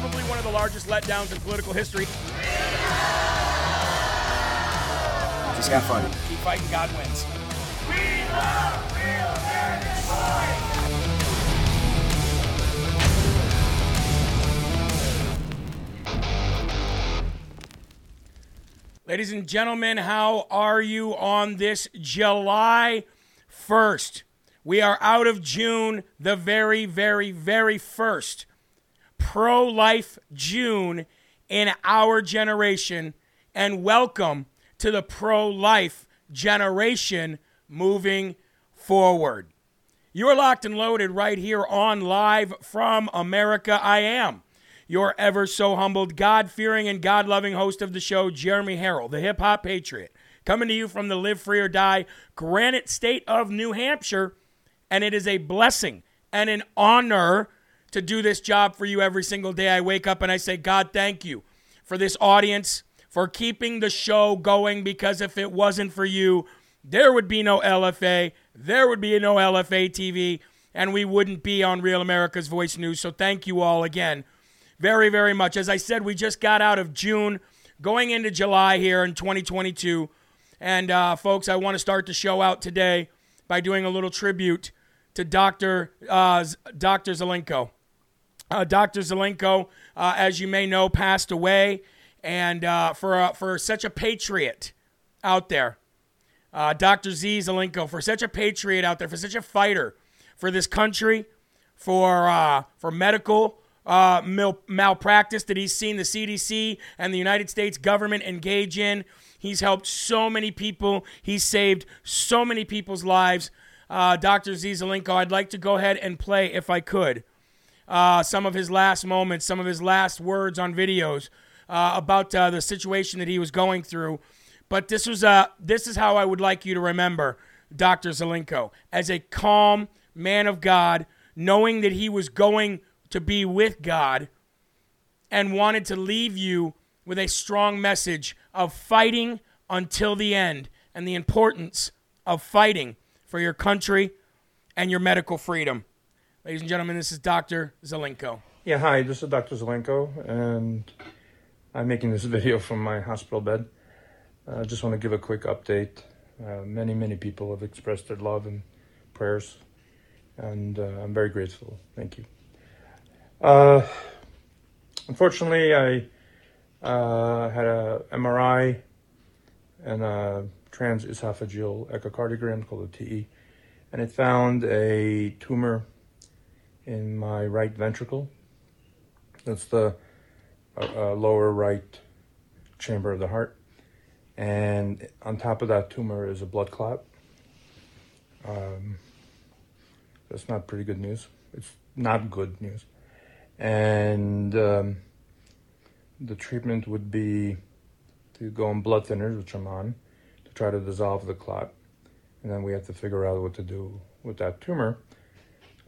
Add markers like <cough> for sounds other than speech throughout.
Probably one of the largest letdowns in political history. Just have fun. Keep fighting, God wins. Ladies and gentlemen, how are you on this July 1st? We are out of June, the very, very, very first pro life June in our generation, and welcome to the pro life generation moving forward. You're locked and loaded right here on Live from America. I am your ever so humbled, God fearing, and God loving host of the show, Jeremy Herrell, the hip hop patriot, coming to you from the Live Free or Die Granite State of New Hampshire. And it is a blessing and an honor to do this job for you every single day. I wake up and I say, God, thank you for this audience, for keeping the show going, because if it wasn't for you, there would be no LFA, there would be no LFA TV, and we wouldn't be on Real America's Voice News. So thank you all again very, very much. As I said, we just got out of June, going into July here in 2022. And uh, folks, I want to start the show out today by doing a little tribute to Dr. Uh, Dr. Zelenko. Uh, Dr. Zelenko, uh, as you may know, passed away, and uh, for for such a patriot out there, uh, Dr. Z Zelenko, for such a patriot out there, for such a fighter for this country, for uh, for medical uh, mal- malpractice that he's seen the CDC and the United States government engage in. He's helped so many people. He's saved so many people's lives. Dr. Z Zelenko, I'd like to go ahead and play, if I could, uh, some of his last moments, some of his last words on videos uh, about uh, the situation that he was going through. But this was uh, this is how I would like you to remember Dr. Zelenko as a calm man of God, knowing that he was going to be with God and wanted to leave you with a strong message of fighting until the end and the importance of fighting for your country and your medical freedom. Ladies and gentlemen, this is Dr. Zelenko. Yeah, hi, this is Dr. Zelenko, and I'm making this <laughs> video from my hospital bed. I uh, just want to give a quick update. Uh, many, many people have expressed their love and prayers, and uh, I'm very grateful. Thank you. Uh, unfortunately, I uh, had a MRI and a transesophageal echocardiogram called a TE, and it found a tumor in my right ventricle. That's the uh, uh, lower right chamber of the heart. And on top of that tumor is a blood clot. Um, that's not pretty good news. It's not good news. And um, the treatment would be to go on blood thinners, which I'm on, to try to dissolve the clot. And then we have to figure out what to do with that tumor.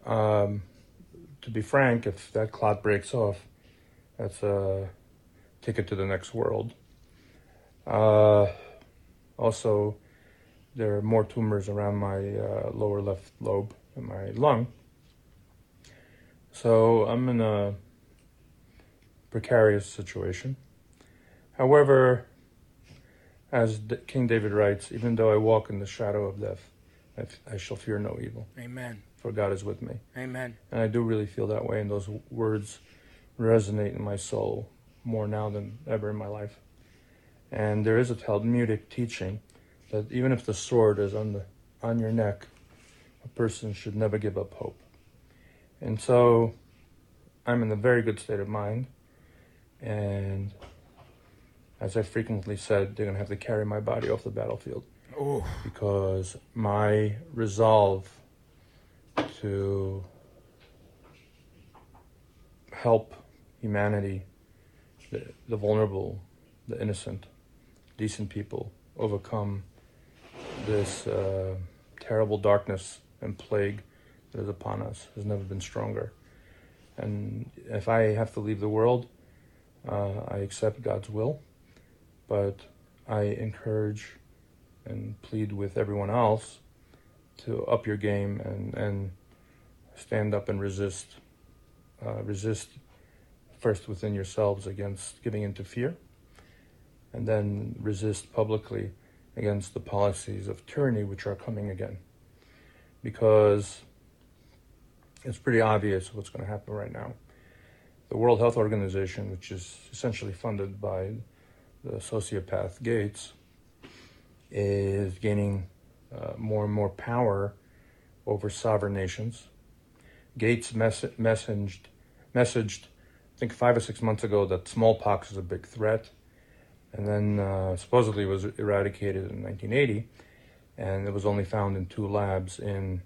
Um, to be frank, if that clot breaks off, that's a ticket to the next world. Uh, also, there are more tumors around my uh, lower left lobe in my lung. So I'm in a precarious situation. However, as D- King David writes, even though I walk in the shadow of death, I, f- I shall fear no evil, Amen. For God is with me. Amen. And I do really feel that way, and those words resonate in my soul more now than ever in my life. And there is a Talmudic teaching that even if the sword is on the on your neck, a person should never give up hope. And so I'm in a very good state of mind. And as I frequently said, they're going to have to carry my body off the battlefield Oh, because my resolve to help humanity, the, the vulnerable, the innocent, decent people overcome this uh, terrible darkness and plague that is upon us has never been stronger. And if I have to leave the world, uh, I accept God's will, but I encourage and plead with everyone else to up your game and, and stand up and resist. Uh, resist first within yourselves against giving into fear, and then resist publicly against the policies of tyranny which are coming again. Because it's pretty obvious what's going to happen right now. The World Health Organization, which is essentially funded by the sociopath Gates, is gaining uh, more and more power over sovereign nations. Gates mess- messaged, messaged, I think five or six months ago, that smallpox is a big threat, and then uh, supposedly was eradicated in 1980, and it was only found in two labs in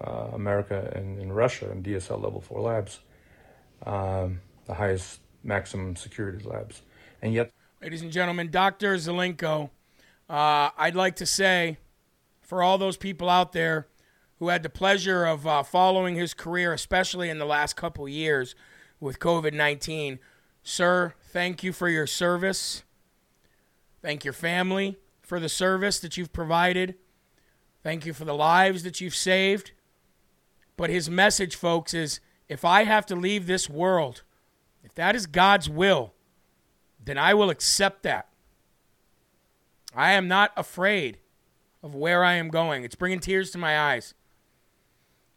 uh, America and in Russia, in BSL level four labs, um, the highest maximum security labs, and yet ladies and gentlemen, Dr. Zelenko, uh, I'd like to say for all those people out there who had the pleasure of uh, following his career, especially in the last couple years with COVID 19, sir, thank you for your service. Thank your family for the service that you've provided. Thank you for the lives that you've saved. But his message, folks, is if I have to leave this world, if that is God's will, then I will accept that. I am not afraid of where I am going. It's bringing tears to my eyes.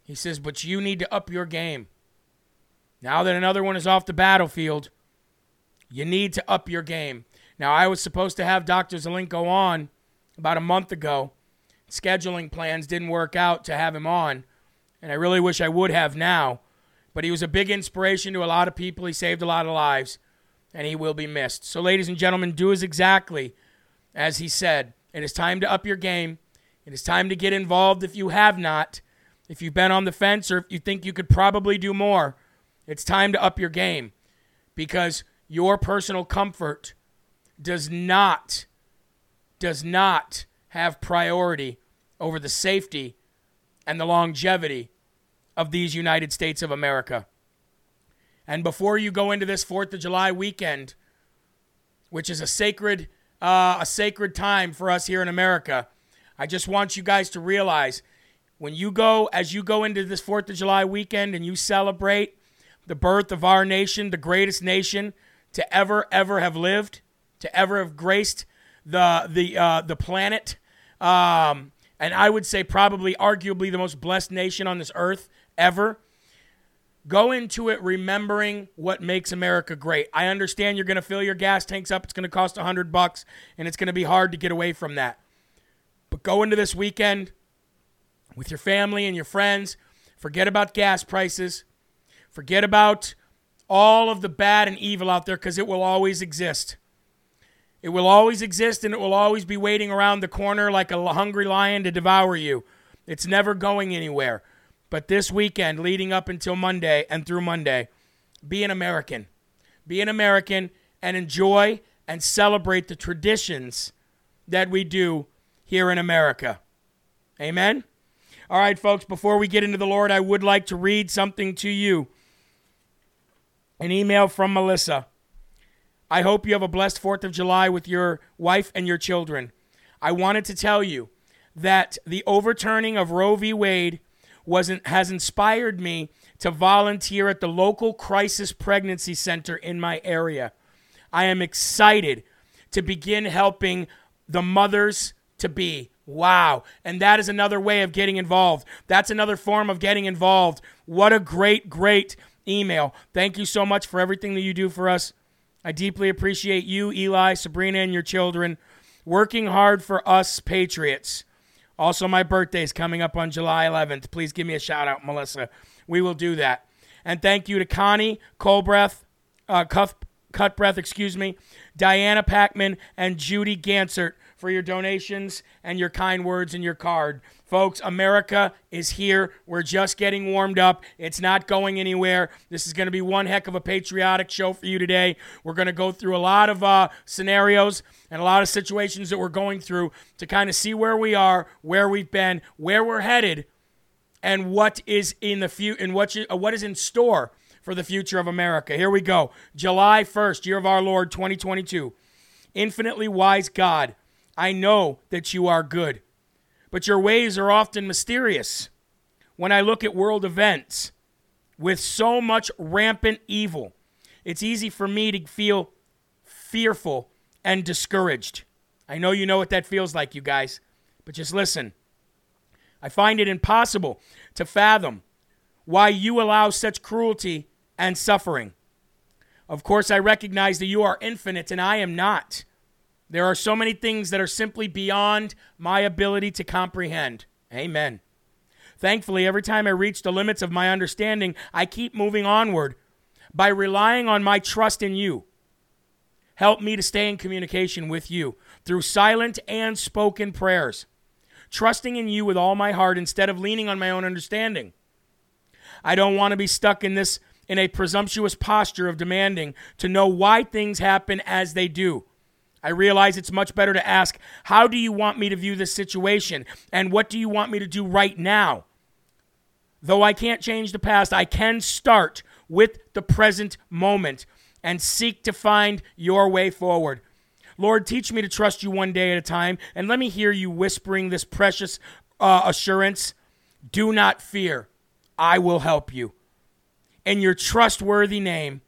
He says, but you need to up your game. Now that another one is off the battlefield, you need to up your game. Now, I was supposed to have Dr. Zelenko on about a month ago. Scheduling plans didn't work out to have him on, and I really wish I would have now. But he was a big inspiration to a lot of people. He saved a lot of lives, and he will be missed. So, ladies and gentlemen, do as exactly as he said. It is time to up your game. It is time to get involved if you have not. If you've been on the fence or if you think you could probably do more, it's time to up your game because your personal comfort does not does not have priority over the safety and the longevity of these United States of America. And before you go into this 4th of July weekend, which is a sacred uh, a sacred time for us here in America, I just want you guys to realize when you go as you go into this 4th of July weekend and you celebrate the birth of our nation, the greatest nation to ever ever have lived, to ever have graced the the uh, the planet, um, and I would say probably arguably the most blessed nation on this earth ever. Go into it remembering what makes America great. I understand you're going to fill your gas tanks up. It's going to cost a hundred bucks, and it's going to be hard to get away from that. But go into this weekend with your family and your friends. Forget about gas prices. Forget about all of the bad and evil out there because it will always exist. It will always exist and it will always be waiting around the corner like a hungry lion to devour you. It's never going anywhere. But this weekend, leading up until Monday and through Monday, be an American. Be an American and enjoy and celebrate the traditions that we do here in America. Amen? All right, folks, before we get into the Lord, I would like to read something to you. An email from Melissa. I hope you have a blessed 4th of July with your wife and your children. I wanted to tell you that the overturning of Roe v. Wade wasn't, has inspired me to volunteer at the local crisis pregnancy center in my area. I am excited to begin helping the mothers to be. Wow. And that is another way of getting involved. That's another form of getting involved. What a great, great email. Thank you so much for everything that you do for us. I deeply appreciate you, Eli, Sabrina, and your children working hard for us Patriots. Also, my birthday is coming up on July 11th. Please give me a shout out, Melissa. We will do that. And thank you to Connie Colbreath, uh, Cuff, Cutbreath, excuse me, Diana Packman, and Judy Gansert for your donations and your kind words and your card. Folks, America is here. We're just getting warmed up. It's not going anywhere. This is going to be one heck of a patriotic show for you today. We're going to go through a lot of uh, scenarios and a lot of situations that we're going through to kind of see where we are, where we've been, where we're headed, and what is in the future and what, you, uh, what is in store for the future of America. Here we go. July 1st, year of our Lord 2022. Infinitely wise God, I know that you are good but your ways are often mysterious. When I look at world events with so much rampant evil, it's easy for me to feel fearful and discouraged. I know you know what that feels like, you guys, but just listen. I find it impossible to fathom why you allow such cruelty and suffering. Of course, I recognize that you are infinite and I am not. There are so many things that are simply beyond my ability to comprehend. Amen. Thankfully, every time I reach the limits of my understanding, I keep moving onward by relying on my trust in you. Help me to stay in communication with you through silent and spoken prayers, trusting in you with all my heart instead of leaning on my own understanding. I don't want to be stuck in this in a presumptuous posture of demanding to know why things happen as they do I realize it's much better to ask, How do you want me to view this situation? And what do you want me to do right now? Though I can't change the past, I can start with the present moment and seek to find your way forward. Lord, teach me to trust you one day at a time, and let me hear you whispering this precious uh, assurance Do not fear, I will help you. In your trustworthy name,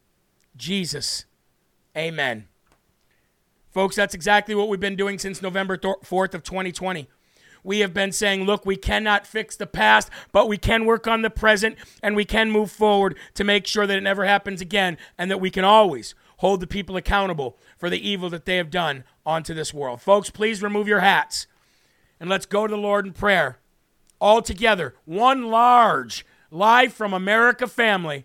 Jesus. Amen. Folks, that's exactly what we've been doing since November 4th of 2020. We have been saying, look, we cannot fix the past, but we can work on the present and we can move forward to make sure that it never happens again and that we can always hold the people accountable for the evil that they have done onto this world. Folks, please remove your hats and let's go to the Lord in prayer. All together, one large, live from America family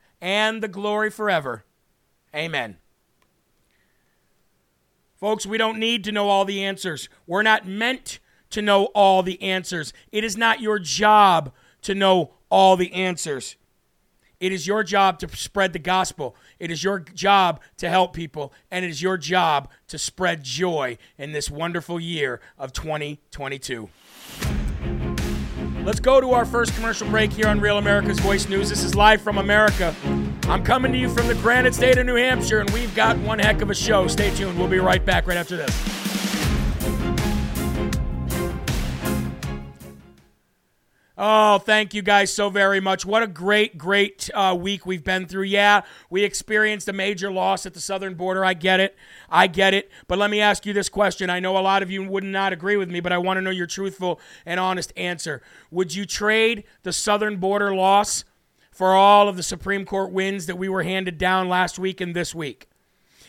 and the glory forever. Amen. Folks, we don't need to know all the answers. We're not meant to know all the answers. It is not your job to know all the answers. It is your job to spread the gospel. It is your job to help people. And it is your job to spread joy in this wonderful year of 2022. Let's go to our first commercial break here on Real America's Voice News. This is live from America. I'm coming to you from the granite state of New Hampshire, and we've got one heck of a show. Stay tuned. We'll be right back right after this. Oh, thank you guys so very much. What a great, great uh, week we've been through. Yeah, we experienced a major loss at the southern border. I get it. I get it. But let me ask you this question. I know a lot of you would not agree with me, but I want to know your truthful and honest answer. Would you trade the southern border loss for all of the Supreme Court wins that we were handed down last week and this week?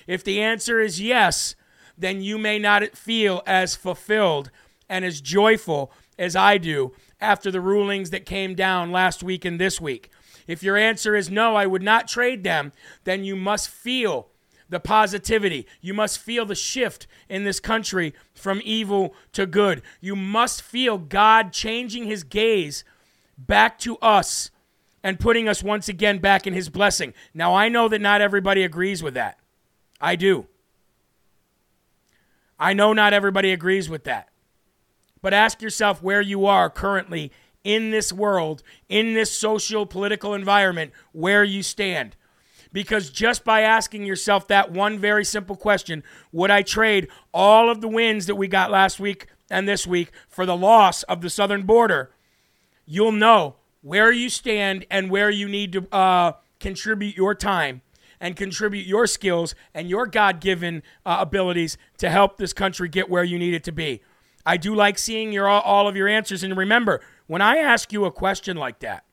If the answer is yes, then you may not feel as fulfilled and as joyful as I do after the rulings that came down last week and this week. If your answer is no, I would not trade them, then you must feel the positivity. You must feel the shift in this country from evil to good. You must feel God changing his gaze back to us and putting us once again back in his blessing. Now, I know that not everybody agrees with that. I do. I know not everybody agrees with that. But ask yourself where you are currently in this world, in this social political environment, where you stand. Because just by asking yourself that one very simple question, would I trade all of the wins that we got last week and this week for the loss of the southern border? You'll know where you stand and where you need to uh, contribute your time and contribute your skills and your God given uh, abilities to help this country get where you need it to be. I do like seeing your all of your answers. And remember, when I ask you a question like that,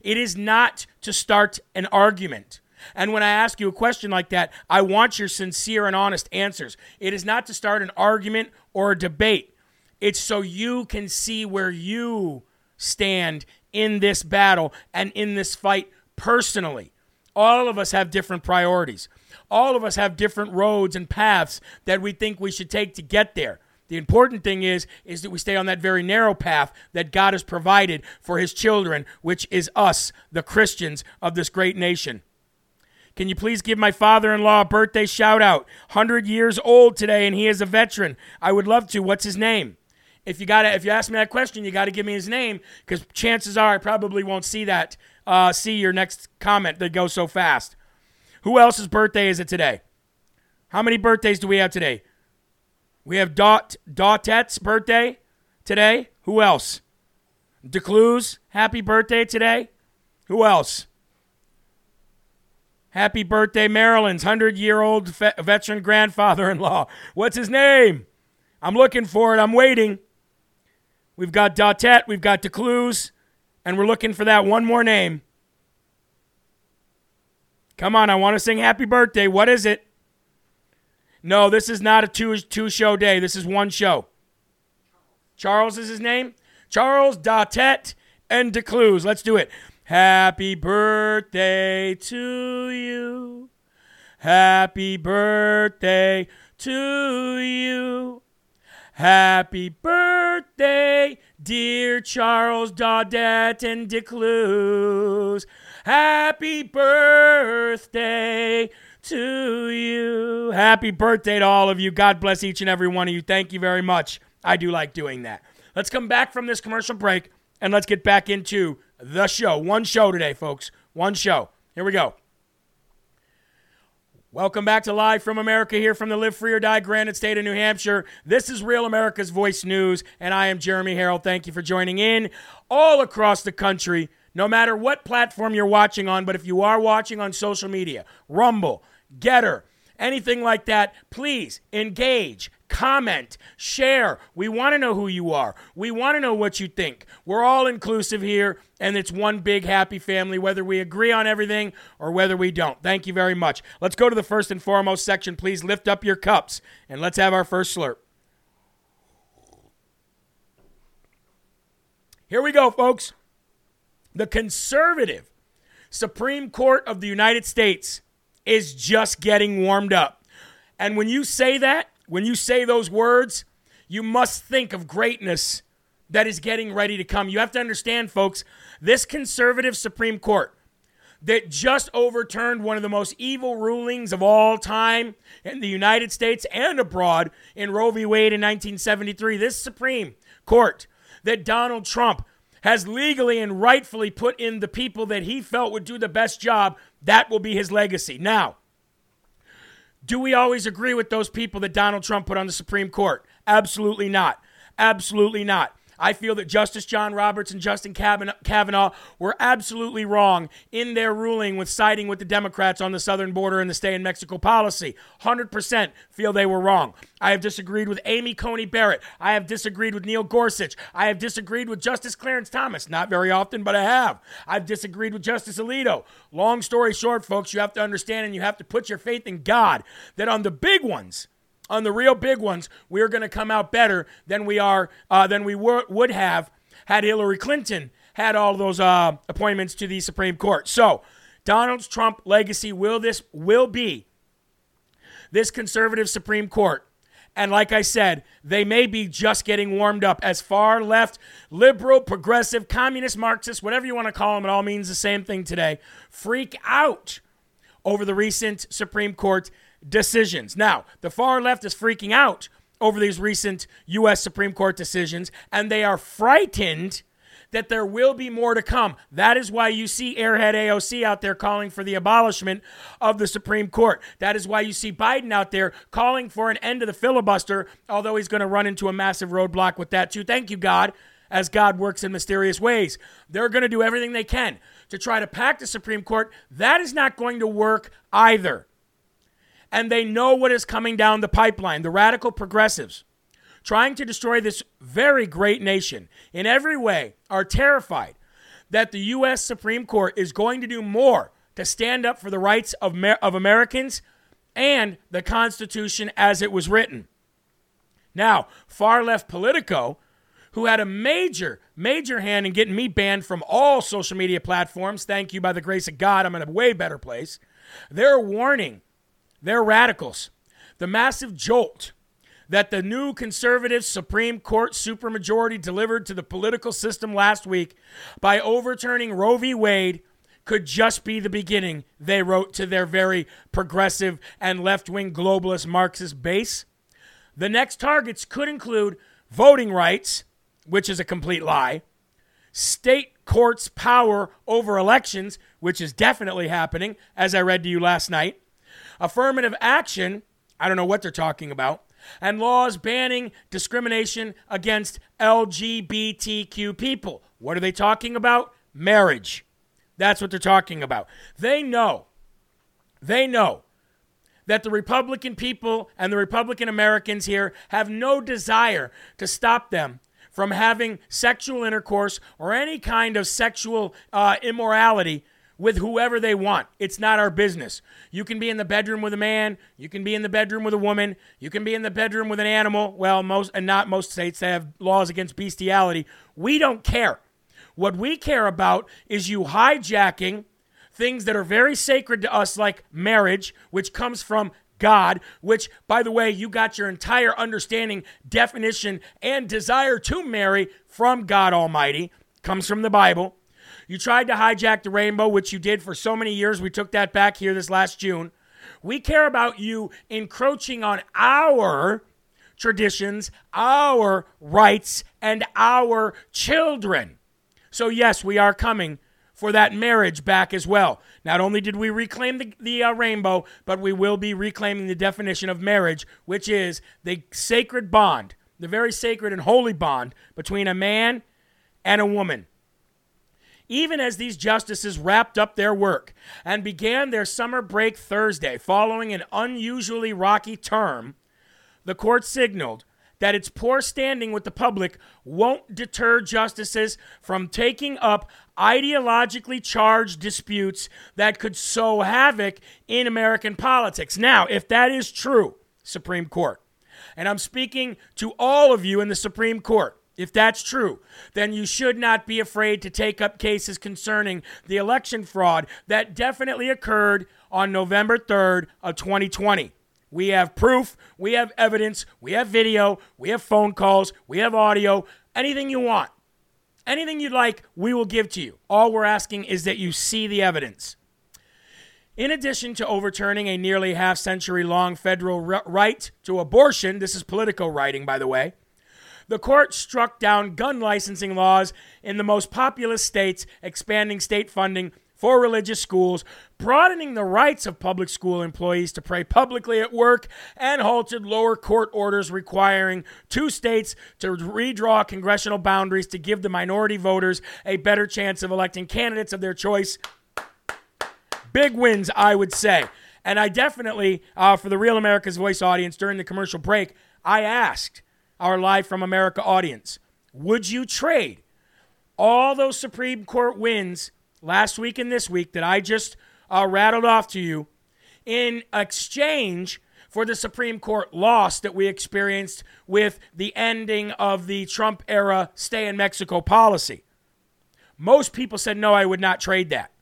it is not to start an argument. And when I ask you a question like that, I want your sincere and honest answers. It is not to start an argument or a debate. It's so you can see where you stand in this battle and in this fight personally. All of us have different priorities. All of us have different roads and paths that we think we should take to get there. The important thing is is that we stay on that very narrow path that God has provided for his children, which is us, the Christians of this great nation. Can you please give my father-in-law a birthday shout out? 100 years old today and he is a veteran. I would love to. What's his name? If you got if you ask me that question, you got to give me his name cuz chances are I probably won't see that uh, see your next comment that goes so fast. Who else's birthday is it today? How many birthdays do we have today? We have Dot Dautette's birthday today. Who else? DeCluse, happy birthday today. Who else? Happy birthday, Maryland's 100 year old veteran grandfather in law. What's his name? I'm looking for it. I'm waiting. We've got Dautet, we've got DeCluse, and we're looking for that one more name. Come on, I want to sing happy birthday. What is it? No, this is not a two two show day. This is one show. Charles is his name. Charles Dautet and DeCluse. Let's do it. Happy birthday to you. Happy birthday to you. Happy birthday, dear Charles Daudet and DeCluse. Happy birthday to you. Happy birthday to all of you. God bless each and every one of you. Thank you very much. I do like doing that. Let's come back from this commercial break and let's get back into the show. One show today, folks. One show. Here we go. Welcome back to Live from America here from the Live Free or Die Granite State of New Hampshire. This is Real America's Voice News, and I am Jeremy Herrell. Thank you for joining in all across the country, no matter what platform you're watching on. But if you are watching on social media, Rumble, Gettr, anything like that, please engage, comment, share. We want to know who you are. We want to know what you think. We're all inclusive here, and it's one big happy family, whether we agree on everything or whether we don't. Thank you very much. Let's go to the first and foremost section. Please lift up your cups and let's have our first slurp. Here we go, folks. The conservative Supreme Court of the United States is just getting warmed up. And when you say that, when you say those words, you must think of greatness that is getting ready to come. You have to understand, folks, this conservative Supreme Court that just overturned one of the most evil rulings of all time in the United States and abroad in Roe v. Wade in 1973. This Supreme Court that Donald Trump has legally and rightfully put in the people that he felt would do the best job, that will be his legacy. Now, do we always agree with those people that Donald Trump put on the Supreme Court? Absolutely not. Absolutely not. I feel that Justice John Roberts and Justin Kavanaugh were absolutely wrong in their ruling with siding with the Democrats on the southern border and the stay in Mexico policy. 100% feel they were wrong. I have disagreed with Amy Coney Barrett. I have disagreed with Neil Gorsuch. I have disagreed with Justice Clarence Thomas. Not very often, but I have. I've disagreed with Justice Alito. Long story short, folks, you have to understand and you have to put your faith in God that on the big ones, on the real big ones, we're going to come out better than we are uh, than we would have had Hillary Clinton had all those uh, appointments to the Supreme Court. So, Donald Trump legacy will this will be this conservative Supreme Court. And like I said, they may be just getting warmed up as far left, liberal, progressive, communist, Marxist, whatever you want to call them, it all means the same thing today. Freak out over the recent Supreme Court decisions. Now, the far left is freaking out over these recent U.S. Supreme Court decisions, and they are frightened that there will be more to come. That is why you see Airhead AOC out there calling for the abolishment of the Supreme Court. That is why you see Biden out there calling for an end to the filibuster, although he's going to run into a massive roadblock with that, too. Thank you, God, as God works in mysterious ways. They're going to do everything they can to try to pack the Supreme Court. That is not going to work either and they know what is coming down the pipeline. The radical progressives, trying to destroy this very great nation in every way, are terrified that the U.S. Supreme Court is going to do more to stand up for the rights of, of Americans and the Constitution as it was written. Now, far left Politico, who had a major, major hand in getting me banned from all social media platforms, thank you by the grace of God, I'm in a way better place, they're warning they're radicals. The massive jolt that the new conservative Supreme Court supermajority delivered to the political system last week by overturning Roe v. Wade could just be the beginning, they wrote to their very progressive and left wing globalist Marxist base. The next targets could include voting rights, which is a complete lie, state courts' power over elections, which is definitely happening, as I read to you last night, affirmative action, I don't know what they're talking about, and laws banning discrimination against LGBTQ people. What are they talking about? Marriage. That's what they're talking about. They know, they know that the Republican people and the Republican Americans here have no desire to stop them from having sexual intercourse or any kind of sexual uh, immorality with whoever they want. It's not our business. You can be in the bedroom with a man, you can be in the bedroom with a woman, you can be in the bedroom with an animal. Well, most and not most states have laws against bestiality. We don't care. What we care about is you hijacking things that are very sacred to us like marriage, which comes from God, which, by the way, you got your entire understanding, definition, and desire to marry from God Almighty, comes from the Bible. You tried to hijack the rainbow, which you did for so many years. We took that back here this last June. We care about you encroaching on our traditions, our rights, and our children. So, yes, we are coming for that marriage back as well. Not only did we reclaim the, the uh, rainbow, but we will be reclaiming the definition of marriage, which is the sacred bond, the very sacred and holy bond between a man and a woman even as these justices wrapped up their work and began their summer break Thursday following an unusually rocky term, the court signaled that its poor standing with the public won't deter justices from taking up ideologically charged disputes that could sow havoc in American politics. Now, if that is true, Supreme Court, and I'm speaking to all of you in the Supreme Court, if that's true, then you should not be afraid to take up cases concerning the election fraud that definitely occurred on November 3rd of 2020. We have proof, we have evidence, we have video, we have phone calls, we have audio, anything you want. Anything you'd like, we will give to you. All we're asking is that you see the evidence. In addition to overturning a nearly half century long federal right to abortion, this is Politico writing, by the way, the court struck down gun licensing laws in the most populous states, expanding state funding for religious schools, broadening the rights of public school employees to pray publicly at work, and halted lower court orders requiring two states to redraw congressional boundaries to give the minority voters a better chance of electing candidates of their choice. Big wins, I would say. And I definitely, uh, for the Real America's Voice audience during the commercial break, I asked our Live from America audience, would you trade all those Supreme Court wins last week and this week that I just uh, rattled off to you in exchange for the Supreme Court loss that we experienced with the ending of the Trump era stay in Mexico policy? Most people said, no, I would not trade that.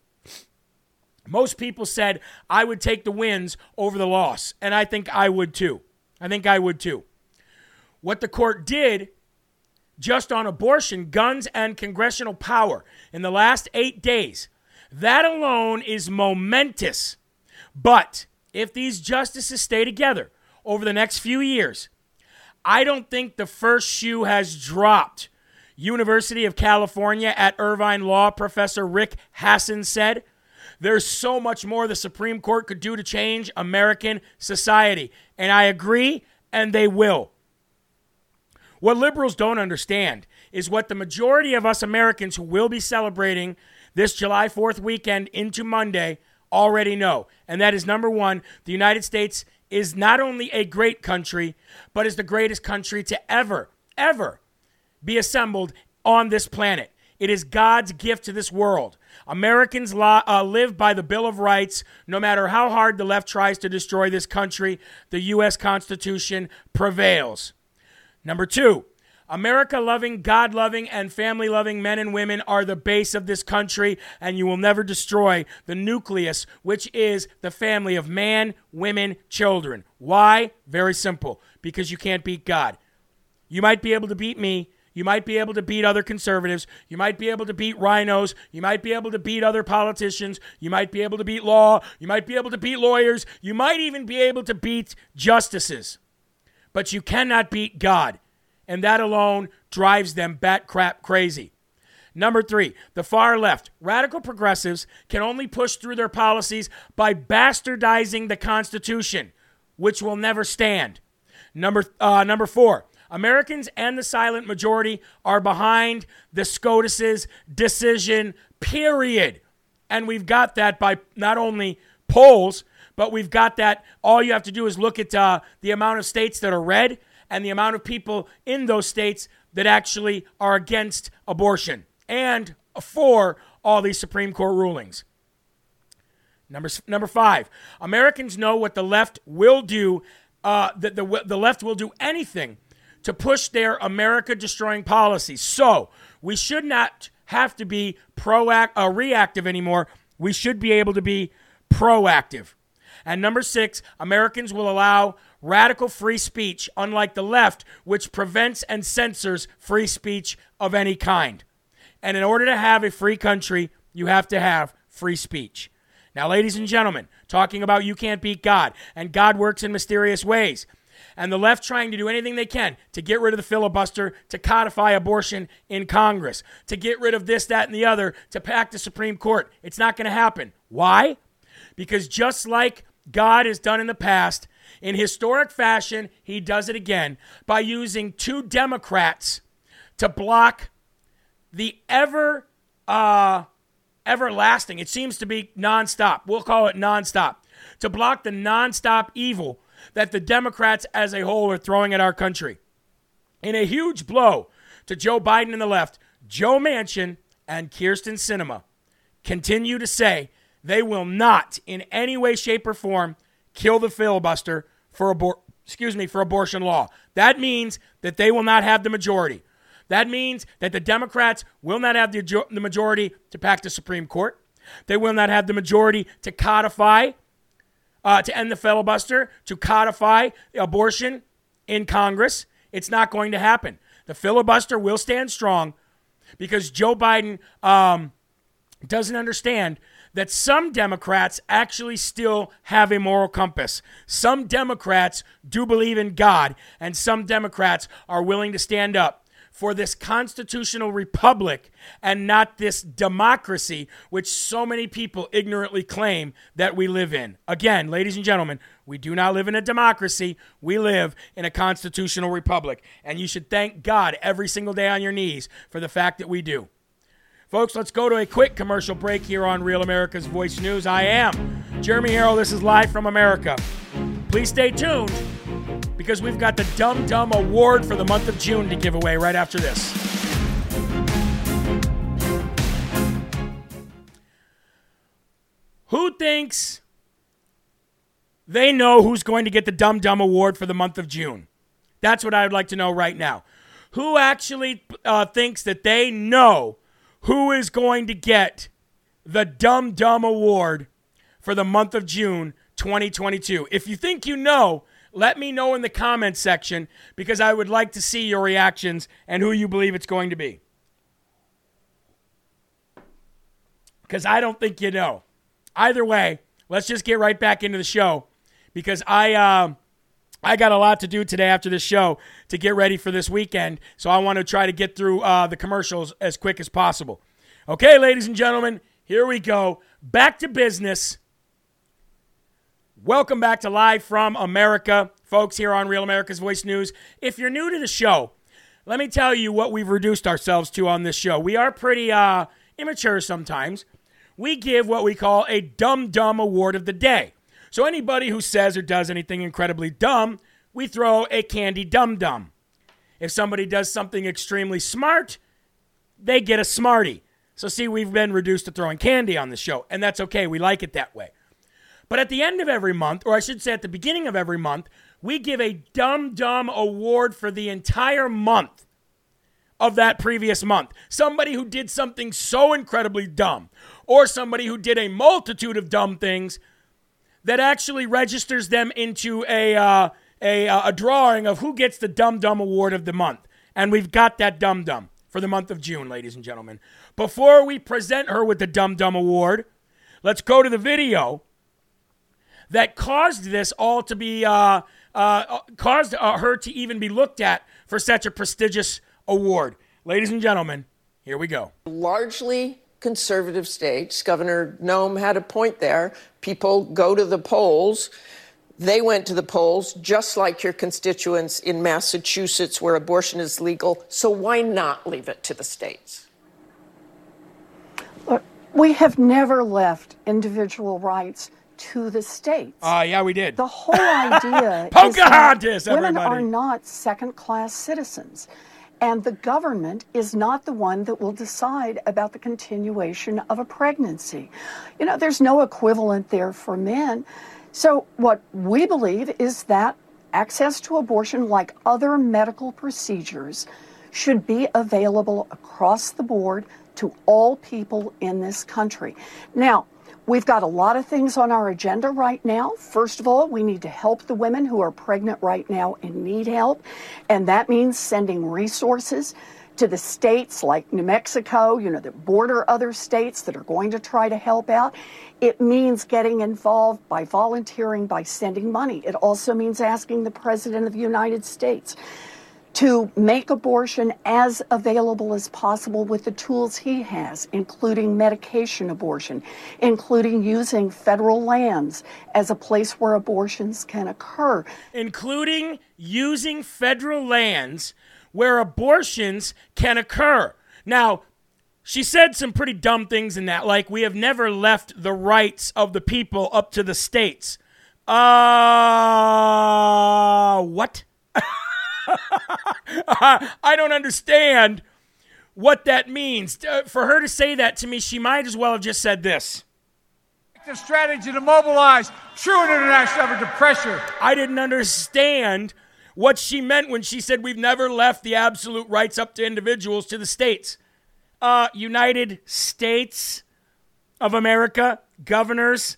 Most people said I would take the wins over the loss, and I think I would too. I think I would too. What the court did just on abortion, guns, and congressional power in the last eight days, that alone is momentous. But if these justices stay together over the next few years, I don't think the first shoe has dropped. University of California at Irvine Law professor Rick Hasen said, there's so much more the Supreme Court could do to change American society. And I agree, and they will. What liberals don't understand is what the majority of us Americans who will be celebrating this July 4th weekend into Monday already know. And that is number one, the United States is not only a great country, but is the greatest country to ever, ever be assembled on this planet. It is God's gift to this world. Americans uh, live by the Bill of Rights. No matter how hard the left tries to destroy this country, the U.S. Constitution prevails. Number two, America loving, God loving, and family loving men and women are the base of this country, and you will never destroy the nucleus, which is the family of man, women, children. Why? Very simple because you can't beat God. You might be able to beat me, you might be able to beat other conservatives. You might be able to beat RINOs. You might be able to beat other politicians. You might be able to beat law. You might be able to beat lawyers. You might even be able to beat justices. But you cannot beat God. And that alone drives them bat crap crazy. Number three, the far left. Radical progressives can only push through their policies by bastardizing the Constitution, which will never stand. Number, uh, number four, Americans and the silent majority are behind the SCOTUS's decision, period. And we've got that by not only polls, but we've got that. All you have to do is look at uh, the amount of states that are red and the amount of people in those states that actually are against abortion and for all these Supreme Court rulings. Number, number five, Americans know what the left will do, uh, that the, the left will do anything to push their America destroying policies. So we should not have to be proact, uh, reactive anymore. We should be able to be proactive. And number six, Americans will allow radical free speech, unlike the left, which prevents and censors free speech of any kind. And in order to have a free country, you have to have free speech. Now, ladies and gentlemen, talking about you can't beat God, and God works in mysterious ways and the left trying to do anything they can to get rid of the filibuster, to codify abortion in Congress, to get rid of this, that, and the other, to pack the Supreme Court. It's not going to happen. Why? Because just like God has done in the past, in historic fashion, he does it again by using two Democrats to block the ever uh, everlasting. It seems to be nonstop. We'll call it nonstop. To block the nonstop evil that the Democrats as a whole are throwing at our country. In a huge blow to Joe Biden and the left, Joe Manchin and Kyrsten Sinema continue to say they will not, in any way, shape, or form, kill the filibuster for abor- excuse me for abortion law. That means that they will not have the majority. That means that the Democrats will not have the, the majority to pack the Supreme Court. They will not have the majority to codify uh, to end the filibuster, to codify abortion in Congress. It's not going to happen. The filibuster will stand strong because Joe Biden um, doesn't understand that some Democrats actually still have a moral compass. Some Democrats do believe in God, and some Democrats are willing to stand up for this constitutional republic and not this democracy, which so many people ignorantly claim that we live in. Again, ladies and gentlemen, we do not live in a democracy. We live in a constitutional republic. And you should thank God every single day on your knees for the fact that we do. Folks, let's go to a quick commercial break here on Real America's Voice News. I am Jeremy Herrell. This is live from America. Please stay tuned because we've got the Dumb Dumb Award for the month of June to give away right after this. Who thinks they know who's going to get the Dumb Dumb Award for the month of June? That's what I would like to know right now. Who actually uh, thinks that they know who is going to get the Dumb Dumb Award for the month of June 2022? If you think you know, let me know in the comments section because I would like to see your reactions and who you believe it's going to be. Because I don't think you know. Either way, let's just get right back into the show because I uh, I got a lot to do today after this show to get ready for this weekend. So I want to try to get through uh, the commercials as quick as possible. Okay, ladies and gentlemen, here we go. Back to business. Welcome back to Live from America, folks, here on Real America's Voice News. If you're new to the show, let me tell you what we've reduced ourselves to on this show. We are pretty uh, immature sometimes. We give what we call a Dumb Dumb Award of the Day. So anybody who says or does anything incredibly dumb, we throw a candy dum dum. If somebody does something extremely smart, they get a smarty. So see, we've been reduced to throwing candy on the show, and that's okay. We like it that way. But at the end of every month, or I should say at the beginning of every month, we give a dumb dumb award for the entire month of that previous month. Somebody who did something so incredibly dumb, or somebody who did a multitude of dumb things that actually registers them into a uh, a, uh, a drawing of who gets the dumb dumb award of the month. And we've got that dumb dumb for the month of June, ladies and gentlemen. Before we present her with the dumb dumb award, let's go to the video that caused this all to be uh, uh, caused uh, her to even be looked at for such a prestigious award. Ladies and gentlemen, here we go. Largely conservative states. Governor Noem had a point there. People go to the polls. They went to the polls just like your constituents in Massachusetts, where abortion is legal. So why not leave it to the states? Look, we have never left individual rights to the states. Uh, yeah, we did. The whole idea <laughs> is Pocahontas, that women everybody. are not second-class citizens. And the government is not the one that will decide about the continuation of a pregnancy. You know, there's no equivalent there for men. So, what we believe is that access to abortion, like other medical procedures, should be available across the board to all people in this country. Now, We've got a lot of things on our agenda right now. First of all, we need to help the women who are pregnant right now and need help. And that means sending resources to the states like New Mexico, you know, that border other states that are going to try to help out. It means getting involved by volunteering, by sending money. It also means asking the President of the United States to make abortion as available as possible with the tools he has, including medication abortion, including using federal lands as a place where abortions can occur. including using federal lands where abortions can occur. Now, she said some pretty dumb things in that, like, we have never left the rights of the people up to the states. Uh, what? <laughs> I don't understand what that means. Uh, For her to say that to me, she might as well have just said this. The strategy to mobilize true international effort to pressure I didn't understand what she meant when she said we've never left the absolute rights up to individuals to the states. Uh, United States of America, governors,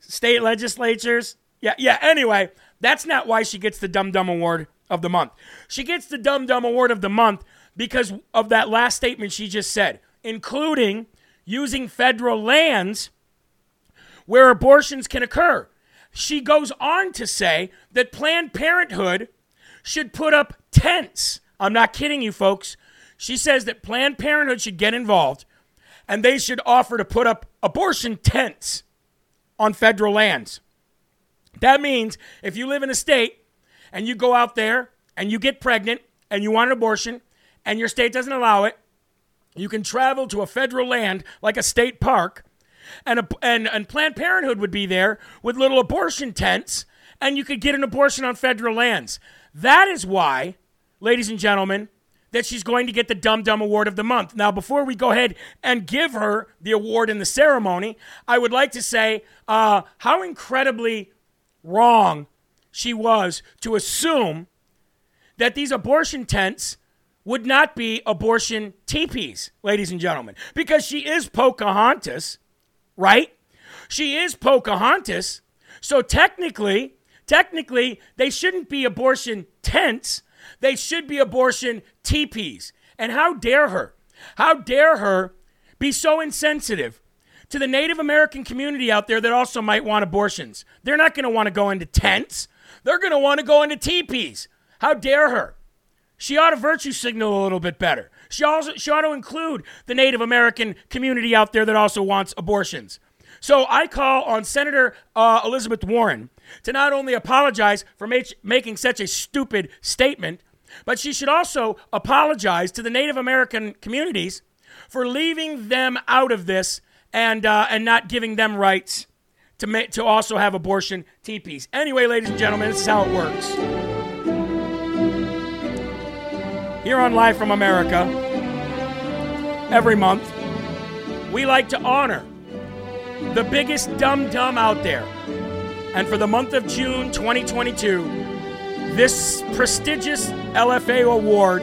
state legislatures. Yeah, yeah. Anyway, that's not why she gets the Dum Dum Award of the month. She gets the Dumb Dumb Award of the month because of that last statement she just said, including using federal lands where abortions can occur. She goes on to say that Planned Parenthood should put up tents I'm not kidding you, folks. She says that Planned Parenthood should get involved and they should offer to put up abortion tents on federal lands. That means if you live in a state and you go out there and you get pregnant and you want an abortion and your state doesn't allow it, you can travel to a federal land like a state park and, a, and, and Planned Parenthood would be there with little abortion tents and you could get an abortion on federal lands. That is why, ladies and gentlemen, that she's going to get the Dum Dum Award of the Month. Now, before we go ahead and give her the award in the ceremony, I would like to say uh, how incredibly wrong she was to assume that these abortion tents would not be abortion teepees, ladies and gentlemen, because she is Pocahontas, right? She is Pocahontas. So technically, technically, they shouldn't be abortion tents. They should be abortion teepees. And how dare her? How dare her be so insensitive to the Native American community out there that also might want abortions? They're not going to want to go into tents. They're going to want to go into teepees. How dare her? She ought to virtue signal a little bit better. She also she ought to include the Native American community out there that also wants abortions. So I call on Senator uh, Elizabeth Warren to not only apologize for ma- making such a stupid statement, but she should also apologize to the Native American communities for leaving them out of this and, uh, and not giving them rights to, ma- to also have abortion teepees. Anyway, ladies and gentlemen, this is how it works. Here on Live from America, every month, we like to honor the biggest dumb dumb out there. And for the month of June 2022, this prestigious LFA award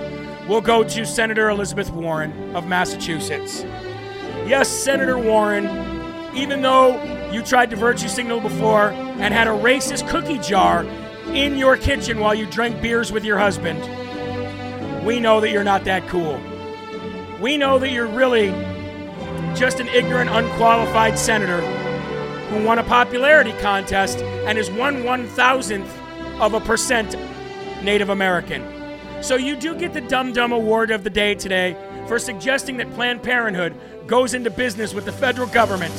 will go to Senator Elizabeth Warren of Massachusetts. Yes, Senator Warren, even though you tried to virtue signal before and had a racist cookie jar in your kitchen while you drank beers with your husband, we know that you're not that cool. We know that you're really just an ignorant, unqualified senator who won a popularity contest and is one one thousandth of a percent Native American. So you do get the Dum Dum Award of the day today for suggesting that Planned Parenthood goes into business with the federal government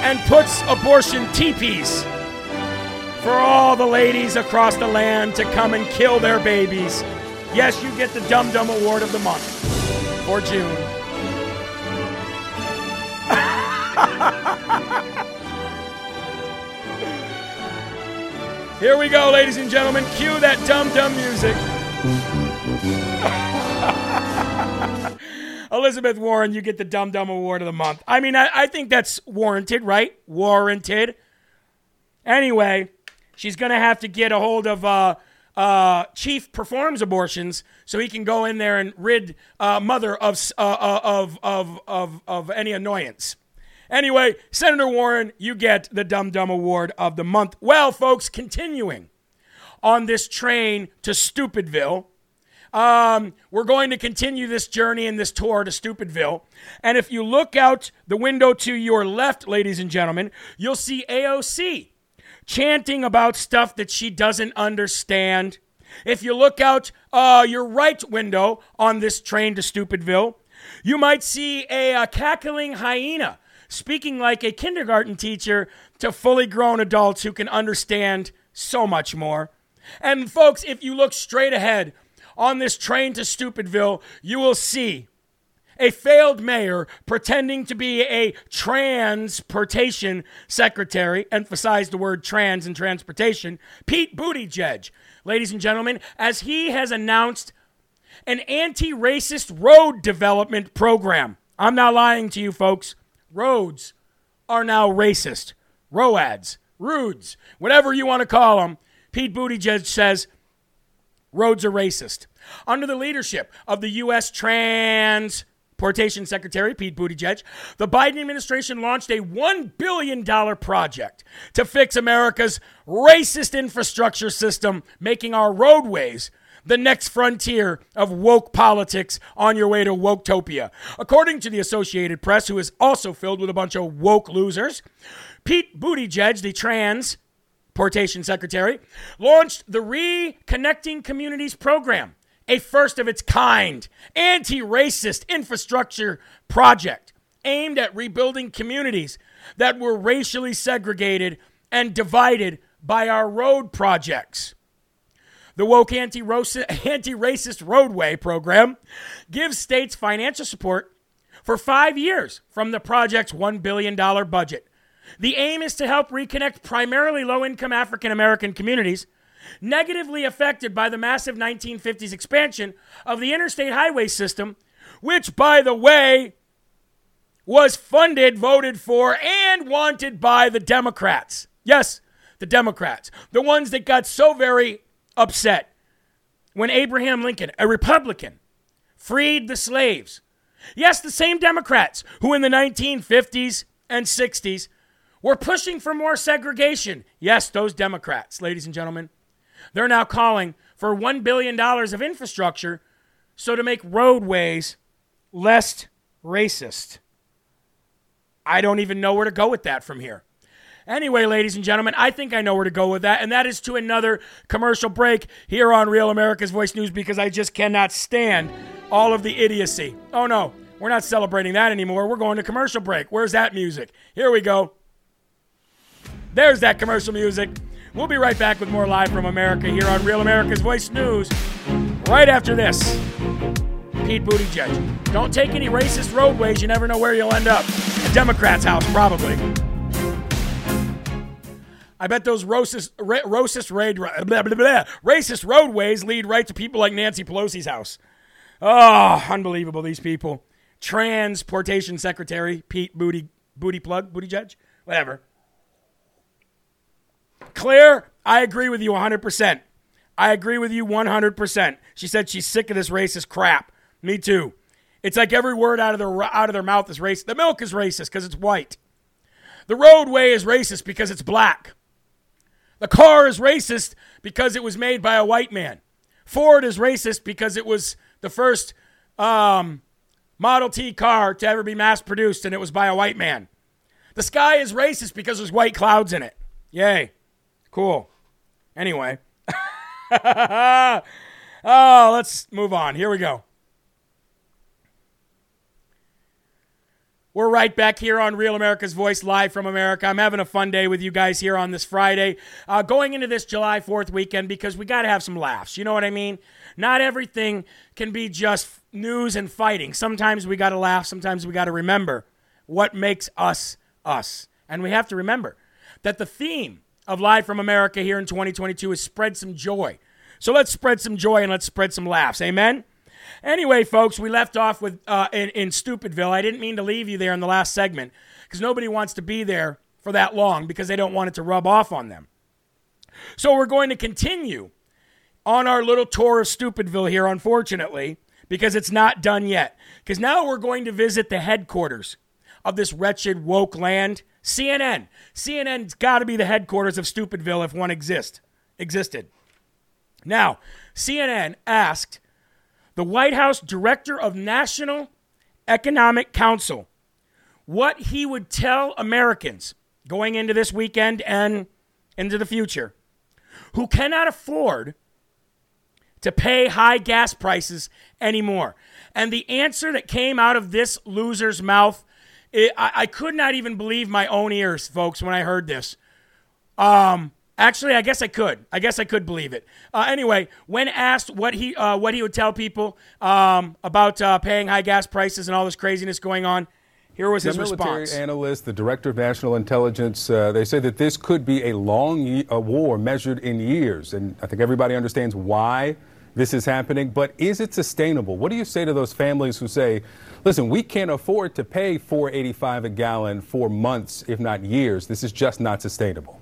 and puts abortion teepees for all the ladies across the land to come and kill their babies. Yes, you get the Dum Dum Award of the month for June. <laughs> Here we go, ladies and gentlemen. Cue that dum dum music. Elizabeth Warren, you get the Dum Dum Award of the Month. I mean, I, I think that's warranted, right? Warranted. Anyway, she's going to have to get a hold of uh, uh, Chief Performs Abortions so he can go in there and rid uh, Mother of, uh, uh, of, of, of, of any annoyance. Anyway, Senator Warren, you get the Dum Dum Award of the Month. Well, folks, continuing on this train to Stupidville. Um, we're going to continue this journey and this tour to Stupidville. And if you look out the window to your left, ladies and gentlemen, you'll see AOC chanting about stuff that she doesn't understand. If you look out uh, your right window on this train to Stupidville, you might see a, a cackling hyena speaking like a kindergarten teacher to fully grown adults who can understand so much more. And folks, if you look straight ahead on this train to Stupidville, you will see a failed mayor pretending to be a transportation secretary, emphasize the word trans and transportation, Pete Buttigieg, ladies and gentlemen, as he has announced an anti racist road development program. I'm not lying to you, folks. Roads are now racist. ROADs, rudes, whatever you want to call them. Pete Buttigieg says roads are racist. Under the leadership of the U.S. Transportation Secretary Pete Buttigieg, the Biden administration launched a $1 billion project to fix America's racist infrastructure system, making our roadways the next frontier of woke politics on your way to Woketopia. According to the Associated Press, who is also filled with a bunch of woke losers, Pete Buttigieg, the trans transportation secretary, launched the Reconnecting Communities program, a first of its kind anti racist infrastructure project aimed at rebuilding communities that were racially segregated and divided by our road projects. The woke anti <laughs> racist roadway program gives states financial support for five years from the project's $1 billion budget. The aim is to help reconnect primarily low income African American communities negatively affected by the massive 1950s expansion of the interstate highway system, which, by the way, was funded, voted for, and wanted by the Democrats. Yes, the Democrats. The ones that got so very upset when Abraham Lincoln, a Republican, freed the slaves. Yes, the same Democrats who in the 1950s and 60s were pushing for more segregation. Yes, those Democrats, ladies and gentlemen. They're now calling for $1 billion of infrastructure so to make roadways less racist. I don't even know where to go with that from here. Anyway, ladies and gentlemen, I think I know where to go with that, and that is to another commercial break here on Real America's Voice News because I just cannot stand all of the idiocy. Oh no, we're not celebrating that anymore. We're going to commercial break. Where's that music? Here we go. There's that commercial music. We'll be right back with more Live from America here on Real America's Voice News right after this. Pete Buttigieg. Don't take any racist roadways. You never know where you'll end up. A Democrat's house, probably. I bet those racist, ra- racist, blah, blah, blah, racist roadways lead right to people like Nancy Pelosi's house. Oh, unbelievable, these people. Transportation Secretary Pete Booty, Booty Plug, Booty Judge, whatever. Claire, I agree with you 100%. I agree with you 100%. She said she's sick of this racist crap. Me too. It's like every word out of their out of their mouth is racist. The milk is racist because it's white. The roadway is racist because it's black. The car is racist because it was made by a white man. Ford is racist because it was the first um, Model T car to ever be mass produced and it was by a white man. The sky is racist because there's white clouds in it. Yay. Cool. Anyway. <laughs> oh, let's move on. Here we go. We're right back here on Real America's Voice, live from America. I'm having a fun day with you guys here on this Friday, uh, going into this July 4th weekend because we got to have some laughs. You know what I mean? Not everything can be just news and fighting. Sometimes we got to laugh, sometimes we got to remember what makes us us. And we have to remember that the theme of Live from America here in 2022 is spread some joy. So let's spread some joy and let's spread some laughs. Amen? Anyway, folks, we left off with uh, in, in Stupidville. I didn't mean to leave you there in the last segment because nobody wants to be there for that long because they don't want it to rub off on them. So we're going to continue on our little tour of Stupidville here, unfortunately, because it's not done yet. Because now we're going to visit the headquarters of this wretched woke land, CNN. CNN's got to be the headquarters of Stupidville if one exists existed. Now, CNN asked the White House Director of National Economic Council what he would tell Americans going into this weekend and into the future who cannot afford to pay high gas prices anymore. And the answer that came out of this loser's mouth, it, I, I, could not even believe my own ears, folks, when I heard this. Um, Actually, I guess I could. I guess I could believe it. Uh, anyway, when asked what he uh, what he would tell people um, about uh, paying high gas prices and all this craziness going on, here was the his military response. analyst, the director of national intelligence, uh, they say that this could be a long ye- a war measured in years, and I think everybody understands why this is happening. But is it sustainable? What do you say to those families who say, "Listen, we can't afford to pay 4.85 a gallon for months, if not years. This is just not sustainable."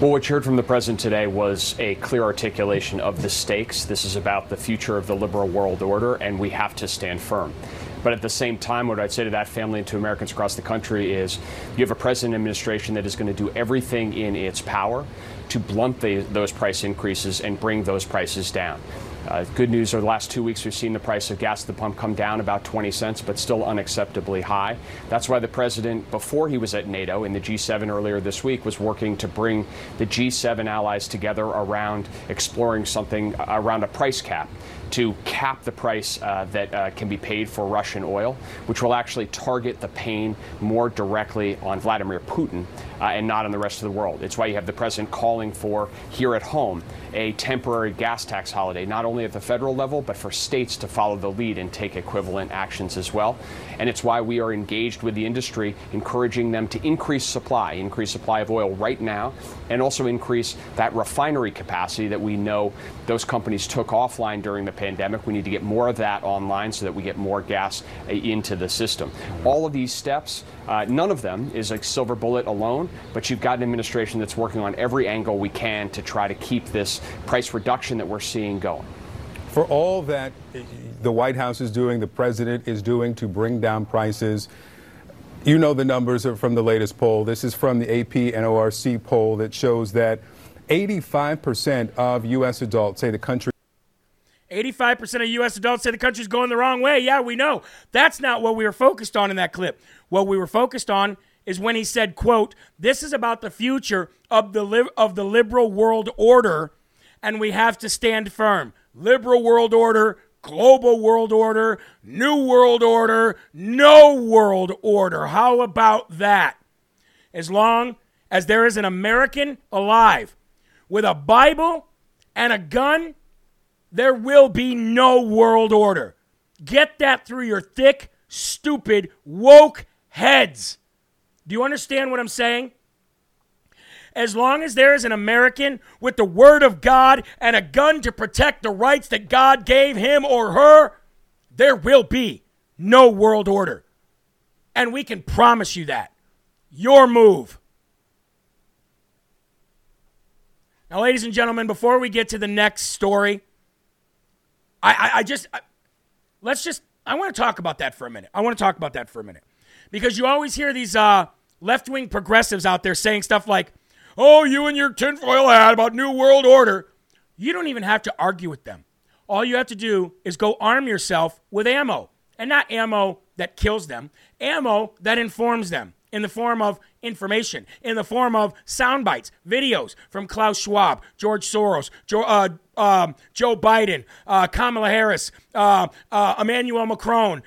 Well, what you heard from the president today was a clear articulation of the stakes. This is about the future of the liberal world order, and we have to stand firm. But at the same time, what I'd say to that family and to Americans across the country is you have a president administration that is going to do everything in its power to blunt the, those price increases and bring those prices down. Uh, good news over the last two weeks, we've seen the price of gas at the pump come down about 20 cents, but still unacceptably high. That's why the president, before he was at NATO in the G7 earlier this week, was working to bring the G7 allies together around exploring something around a price cap to cap the price uh, that uh, can be paid for Russian oil, which will actually target the pain more directly on Vladimir Putin uh, and not on the rest of the world. It's why you have the president calling for here at home a temporary gas tax holiday, not only at the federal level, but for states to follow the lead and take equivalent actions as well. And it's why we are engaged with the industry, encouraging them to increase supply, increase supply of oil right now, and also increase that refinery capacity that we know those companies took offline during the pandemic. We need to get more of that online so that we get more gas uh, into the system. All of these steps, uh, none of them is a silver bullet alone, but you've got an administration that's working on every angle we can to try to keep this price reduction that we're seeing going. For all that the White House is doing, the president is doing to bring down prices, you know the numbers are from the latest poll. This is from the AP and ORC poll that shows that 85% of U.S. adults say the country. 85% of U.S. adults say the country's going the wrong way. Yeah, we know. That's not what we were focused on in that clip. What we were focused on is when he said, quote, this is about the future of the, li- of the liberal world order, and we have to stand firm. Liberal world order, global world order, new world order, no world order. How about that? As long as there is an American alive with a Bible and a gun, there will be no world order. Get that through your thick, stupid, woke heads. Do you understand what I'm saying? As long as there is an American with the Word of God and a gun to protect the rights that God gave him or her, there will be no world order. And we can promise you that. Your move. Now, ladies and gentlemen, before we get to the next story, I, I, I just, I, let's just, I want to talk about that for a minute. I want to talk about that for a minute. Because you always hear these uh, left wing progressives out there saying stuff like, oh, you and your tinfoil hat about New World Order. You don't even have to argue with them. All you have to do is go arm yourself with ammo. And not ammo that kills them, ammo that informs them in the form of information, in the form of sound bites, videos from Klaus Schwab, George Soros, Joe, uh, um, Joe Biden, uh, Kamala Harris, uh, uh, Emmanuel Macron.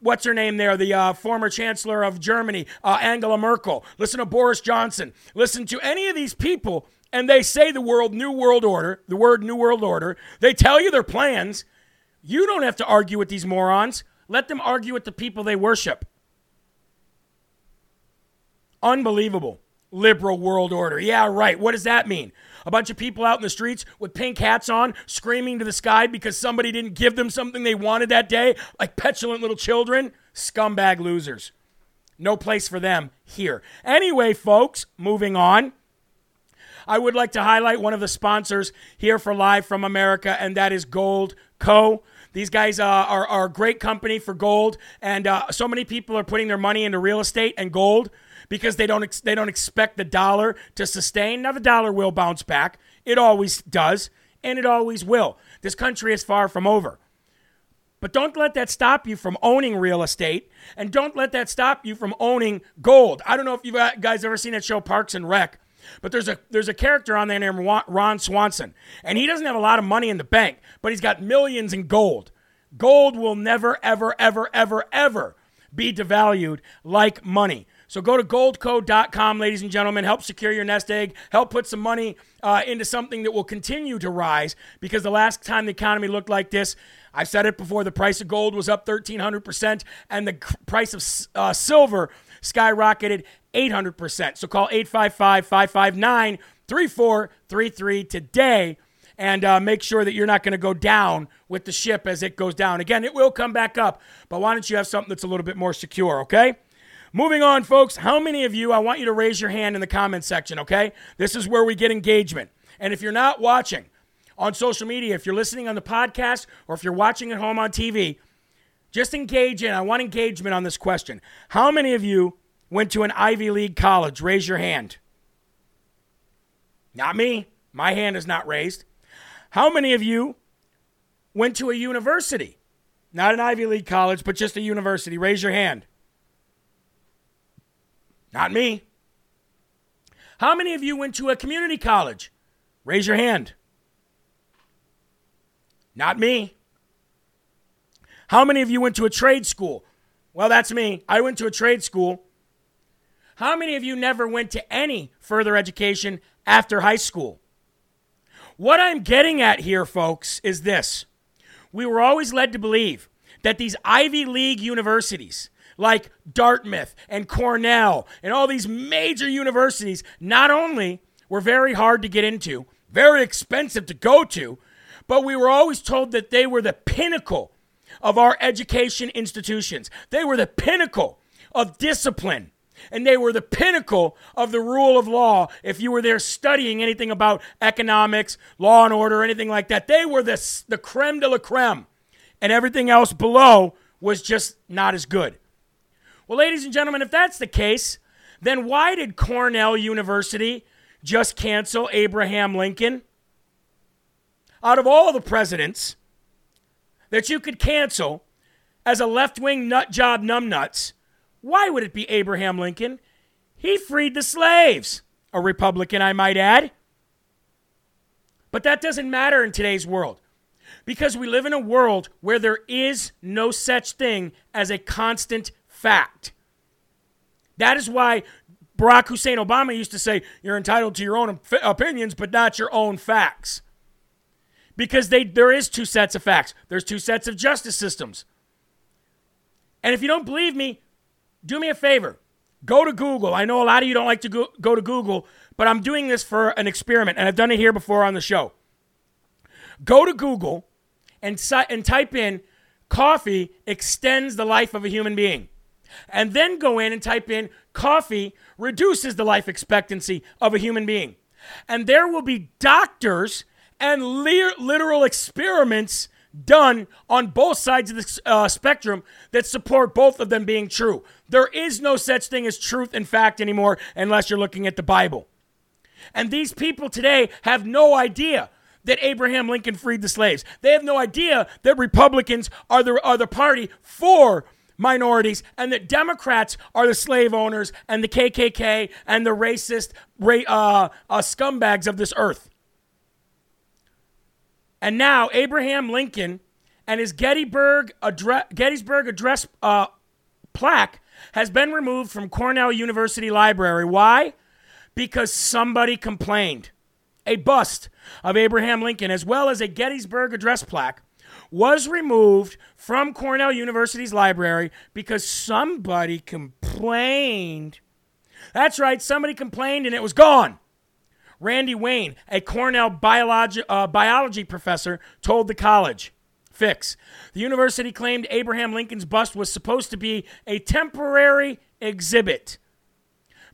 What's her name there? The uh, former chancellor of Germany, uh, Angela Merkel. Listen to Boris Johnson. Listen to any of these people, and they say the world New World Order, the word New World Order. They tell you their plans. You don't have to argue with these morons. Let them argue with the people they worship. Unbelievable. Liberal world order. Yeah, right. What does that mean? A bunch of people out in the streets with pink hats on, screaming to the sky because somebody didn't give them something they wanted that day, like petulant little children? Scumbag losers. No place for them here. Anyway, folks, moving on. I would like to highlight one of the sponsors here for Live from America, and that is Gold Co. These guys uh, are, are a great company for gold, and uh, so many people are putting their money into real estate and gold because they don't ex- they don't expect the dollar to sustain. Now the dollar will bounce back. It always does, and it always will. This country is far from over. But don't let that stop you from owning real estate, and don't let that stop you from owning gold. I don't know if you guys ever seen that show Parks and Rec, but there's a there's a character on there named Ron Swanson, and he doesn't have a lot of money in the bank, but he's got millions in gold. Gold will never, ever, ever, ever, ever be devalued like money. So go to goldco.com, ladies and gentlemen. Help secure your nest egg. Help put some money uh, into something that will continue to rise because the last time the economy looked like this, I've said it before, the price of gold was up 1,300% and the price of uh, silver skyrocketed 800%. So call 855 559 3433 today and uh, make sure that you're not going to go down with the ship as it goes down. Again, it will come back up, but why don't you have something that's a little bit more secure, okay? Moving on, folks. How many of you, I want you to raise your hand in the comment section, okay? This is where we get engagement. And if you're not watching on social media, if you're listening on the podcast, or if you're watching at home on TV, just engage in. I want engagement on this question. How many of you went to an Ivy League college? Raise your hand. Not me. My hand is not raised. How many of you went to a university? Not an Ivy League college, but just a university. Raise your hand. Not me. How many of you went to a community college? Raise your hand. Not me. How many of you went to a trade school? Well, that's me. I went to a trade school. How many of you never went to any further education after high school? What I'm getting at here, folks, is this. We were always led to believe that these Ivy League universities, like Dartmouth and Cornell and all these major universities, not only were very hard to get into, very expensive to go to, but we were always told that they were the pinnacle of our education institutions. They were the pinnacle of discipline. And they were the pinnacle of the rule of law. If you were there studying anything about economics, law and order, anything like that, they were the, the creme de la creme. And everything else below was just not as good. Well, ladies and gentlemen, if that's the case, then why did Cornell University just cancel Abraham Lincoln? Out of all the presidents that you could cancel as a left wing nut job numbnuts, why would it be Abraham Lincoln? He freed the slaves. A Republican, I might add. But that doesn't matter in today's world because we live in a world where there is no such thing as a constant fact. That is why Barack Hussein Obama used to say, You're entitled to your own opinions, but not your own facts. Because they, there is two sets of facts, there's two sets of justice systems. And if you don't believe me, do me a favor. Go to Google. I know a lot of you don't like to go, go to Google, but I'm doing this for an experiment, and I've done it here before on the show. Go to Google and, and type in coffee extends the life of a human being. And then go in and type in coffee reduces the life expectancy of a human being. And there will be doctors and literal experiments done on both sides of the uh, spectrum that support both of them being true. There is no such thing as truth and fact anymore unless you're looking at the Bible. And these people today have no idea that Abraham Lincoln freed the slaves. They have no idea that Republicans are the, are the party for minorities and that Democrats are the slave owners and the KKK and the racist uh, uh, scumbags of this earth. And now Abraham Lincoln and his Gettysburg address, Gettysburg Address uh, plaque has been removed from Cornell University Library. Why? Because somebody complained. A bust of Abraham Lincoln, as well as a Gettysburg Address plaque, was removed from Cornell University's library because somebody complained. That's right, somebody complained and it was gone. Randy Wayne, a Cornell biology, uh, biology professor, told the college. Fix. The university claimed Abraham Lincoln's bust was supposed to be a temporary exhibit.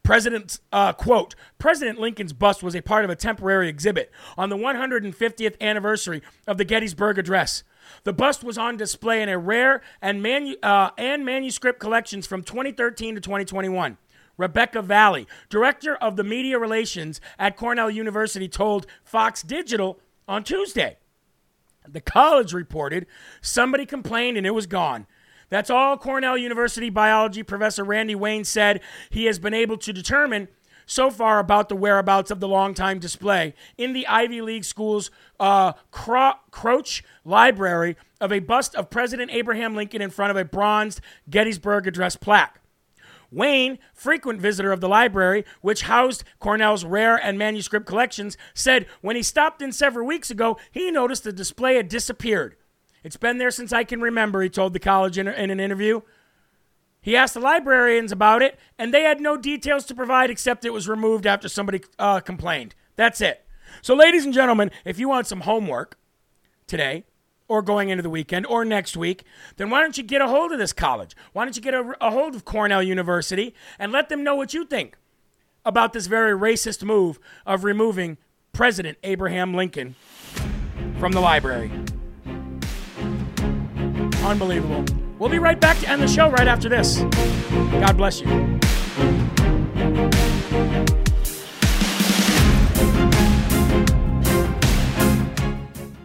President, uh, quote, President Lincoln's bust was a part of a temporary exhibit on the 150th anniversary of the Gettysburg Address. The bust was on display in a rare and, manu- uh, and manuscript collections from 2013 to 2021. Rebecca Valli, director of the media relations at Cornell University, told Fox Digital on Tuesday. The college reported somebody complained and it was gone. That's all Cornell University biology professor Randy Wayne said he has been able to determine so far about the whereabouts of the longtime display in the Ivy League school's uh, Cro- Kroch Library of a bust of President Abraham Lincoln in front of a bronzed Gettysburg Address plaque. Wayne, frequent visitor of the library, which housed Cornell's rare and manuscript collections, said when he stopped in several weeks ago, he noticed the display had disappeared. It's been there since I can remember, he told the college in, in an interview. He asked the librarians about it, and they had no details to provide except it was removed after somebody uh, complained. That's it. So, ladies and gentlemen, if you want some homework today, or going into the weekend or next week, then why don't you get a hold of this college? Why don't you get a, a, hold of Cornell University and let them know what you think about this very racist move of removing President Abraham Lincoln from the library? Unbelievable. We'll be right back to end the show right after this. God bless you.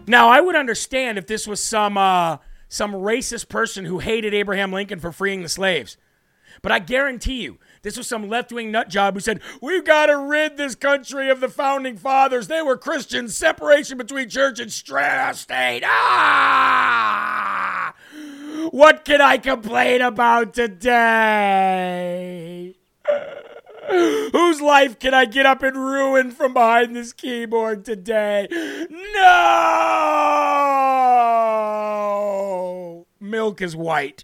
Now, I would understand if this was some uh, some racist person who hated Abraham Lincoln for freeing the slaves. But I guarantee you, this was some left wing nut job who said, We've got to rid this country of the founding fathers. They were Christians, separation between church and state. Ah! What can I complain about today? Whose life can I get up and ruin from behind this keyboard today? No! Milk is white.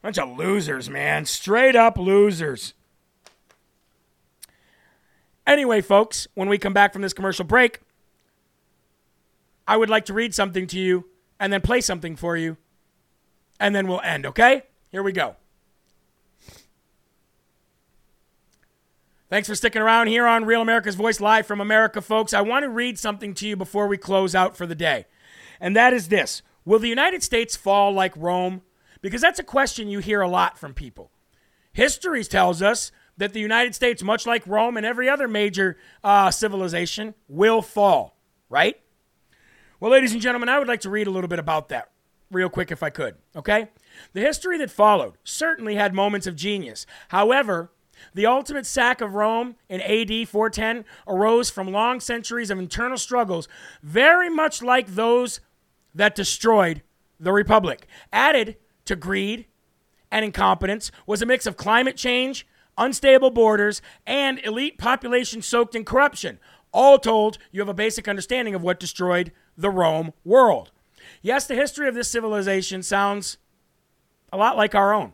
Bunch of losers, man. Straight up losers. Anyway, folks, when we come back from this commercial break, I would like to read something to you and then play something for you, and then we'll end, okay? Here we go. Thanks for sticking around here on Real America's Voice live from America, folks. I want to read something to you before we close out for the day. And that is this Will the United States fall like Rome? Because that's a question you hear a lot from people. History tells us that the United States, much like Rome and every other major uh, civilization, will fall, right? Well, ladies and gentlemen, I would like to read a little bit about that real quick if I could, okay? The history that followed certainly had moments of genius. However, the ultimate sack of Rome in AD 410 arose from long centuries of internal struggles, very much like those that destroyed the Republic. Added to greed and incompetence was a mix of climate change, unstable borders, and elite population soaked in corruption. All told, you have a basic understanding of what destroyed the Rome world. Yes, the history of this civilization sounds a lot like our own.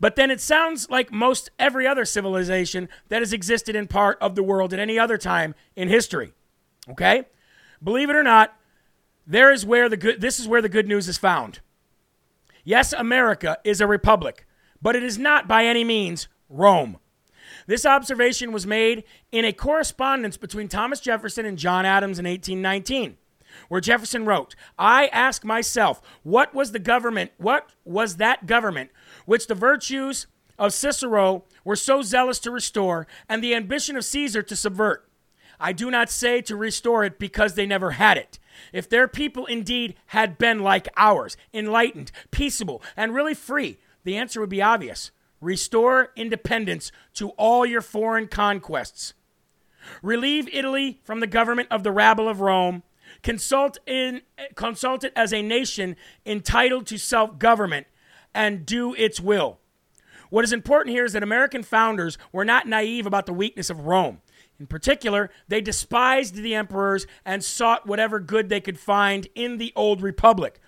But then it sounds like most every other civilization that has existed in part of the world at any other time in history. Okay? Believe it or not, there is where the good this is where the good news is found. Yes, America is a republic, but it is not by any means Rome. This observation was made in a correspondence between Thomas Jefferson and John Adams in 1819, where Jefferson wrote, I ask myself, what was the government, what was that government which the virtues of Cicero were so zealous to restore, and the ambition of Caesar to subvert? I do not say to restore it because they never had it. If their people indeed had been like ours, enlightened, peaceable, and really free, the answer would be obvious. Restore independence to all your foreign conquests. Relieve Italy from the government of the rabble of Rome. Consult, in, as a nation entitled to self government and do its will. What is important here is that American founders were not naive about the weakness of Rome. In particular, they despised the emperors and sought whatever good they could find in the old republic.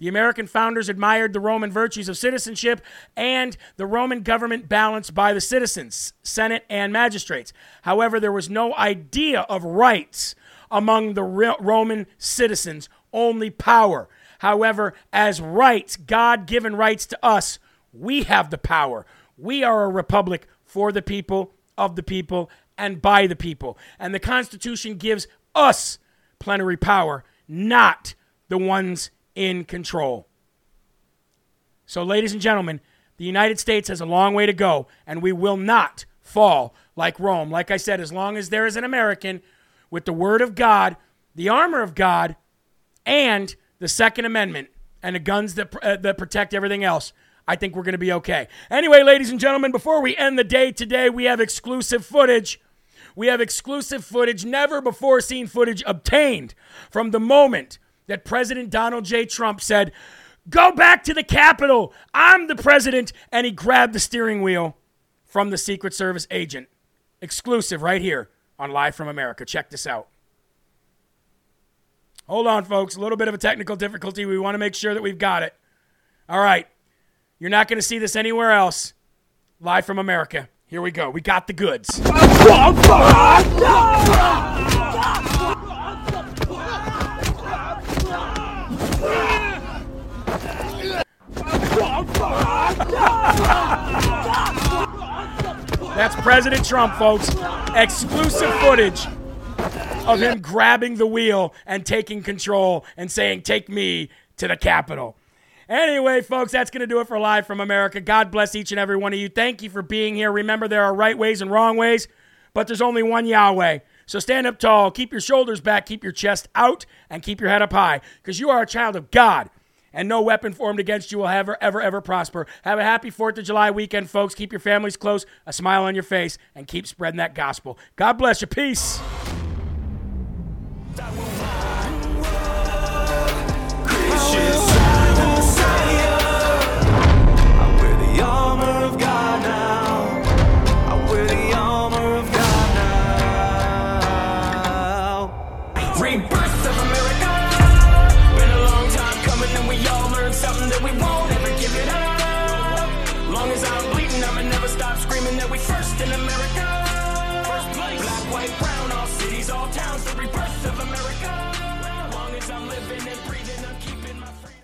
The American founders admired the Roman virtues of citizenship and the Roman government balanced by the citizens, Senate, and magistrates. However, there was no idea of rights among the Roman citizens, only power. However, as rights, God given rights to us, we have the power. We are a republic for the people, of the people, and by the people. And the Constitution gives us plenary power, not the ones in control. So, ladies and gentlemen, the United States has a long way to go, and we will not fall like Rome. Like I said, as long as there is an American with the Word of God, the armor of God, and the Second Amendment, and the guns that, uh, that protect everything else, I think we're going to be okay. Anyway, ladies and gentlemen, before we end the day today, we have exclusive footage we have exclusive footage, never before seen footage obtained from the moment that President Donald J. Trump said, Go back to the Capitol. I'm the president. And he grabbed the steering wheel from the Secret Service agent. Exclusive right here on Live from America. Check this out. Hold on, folks. A little bit of a technical difficulty. We want to make sure that we've got it. All right. You're not going to see this anywhere else. Live from America. Here we go. We got the goods. Oh, That's President Trump, folks. Exclusive footage of him grabbing the wheel and taking control and saying, Take me to the Capitol. Anyway, folks, that's going to do it for Live from America. God bless each and every one of you. Thank you for being here. Remember, there are right ways and wrong ways, but there's only one Yahweh. So stand up tall, keep your shoulders back, keep your chest out, and keep your head up high, because you are a child of God. And no weapon formed against you will ever, ever, ever prosper. Have a happy 4th of July weekend, folks. Keep your families close, a smile on your face, and keep spreading that gospel. God bless you. Peace. Rebirth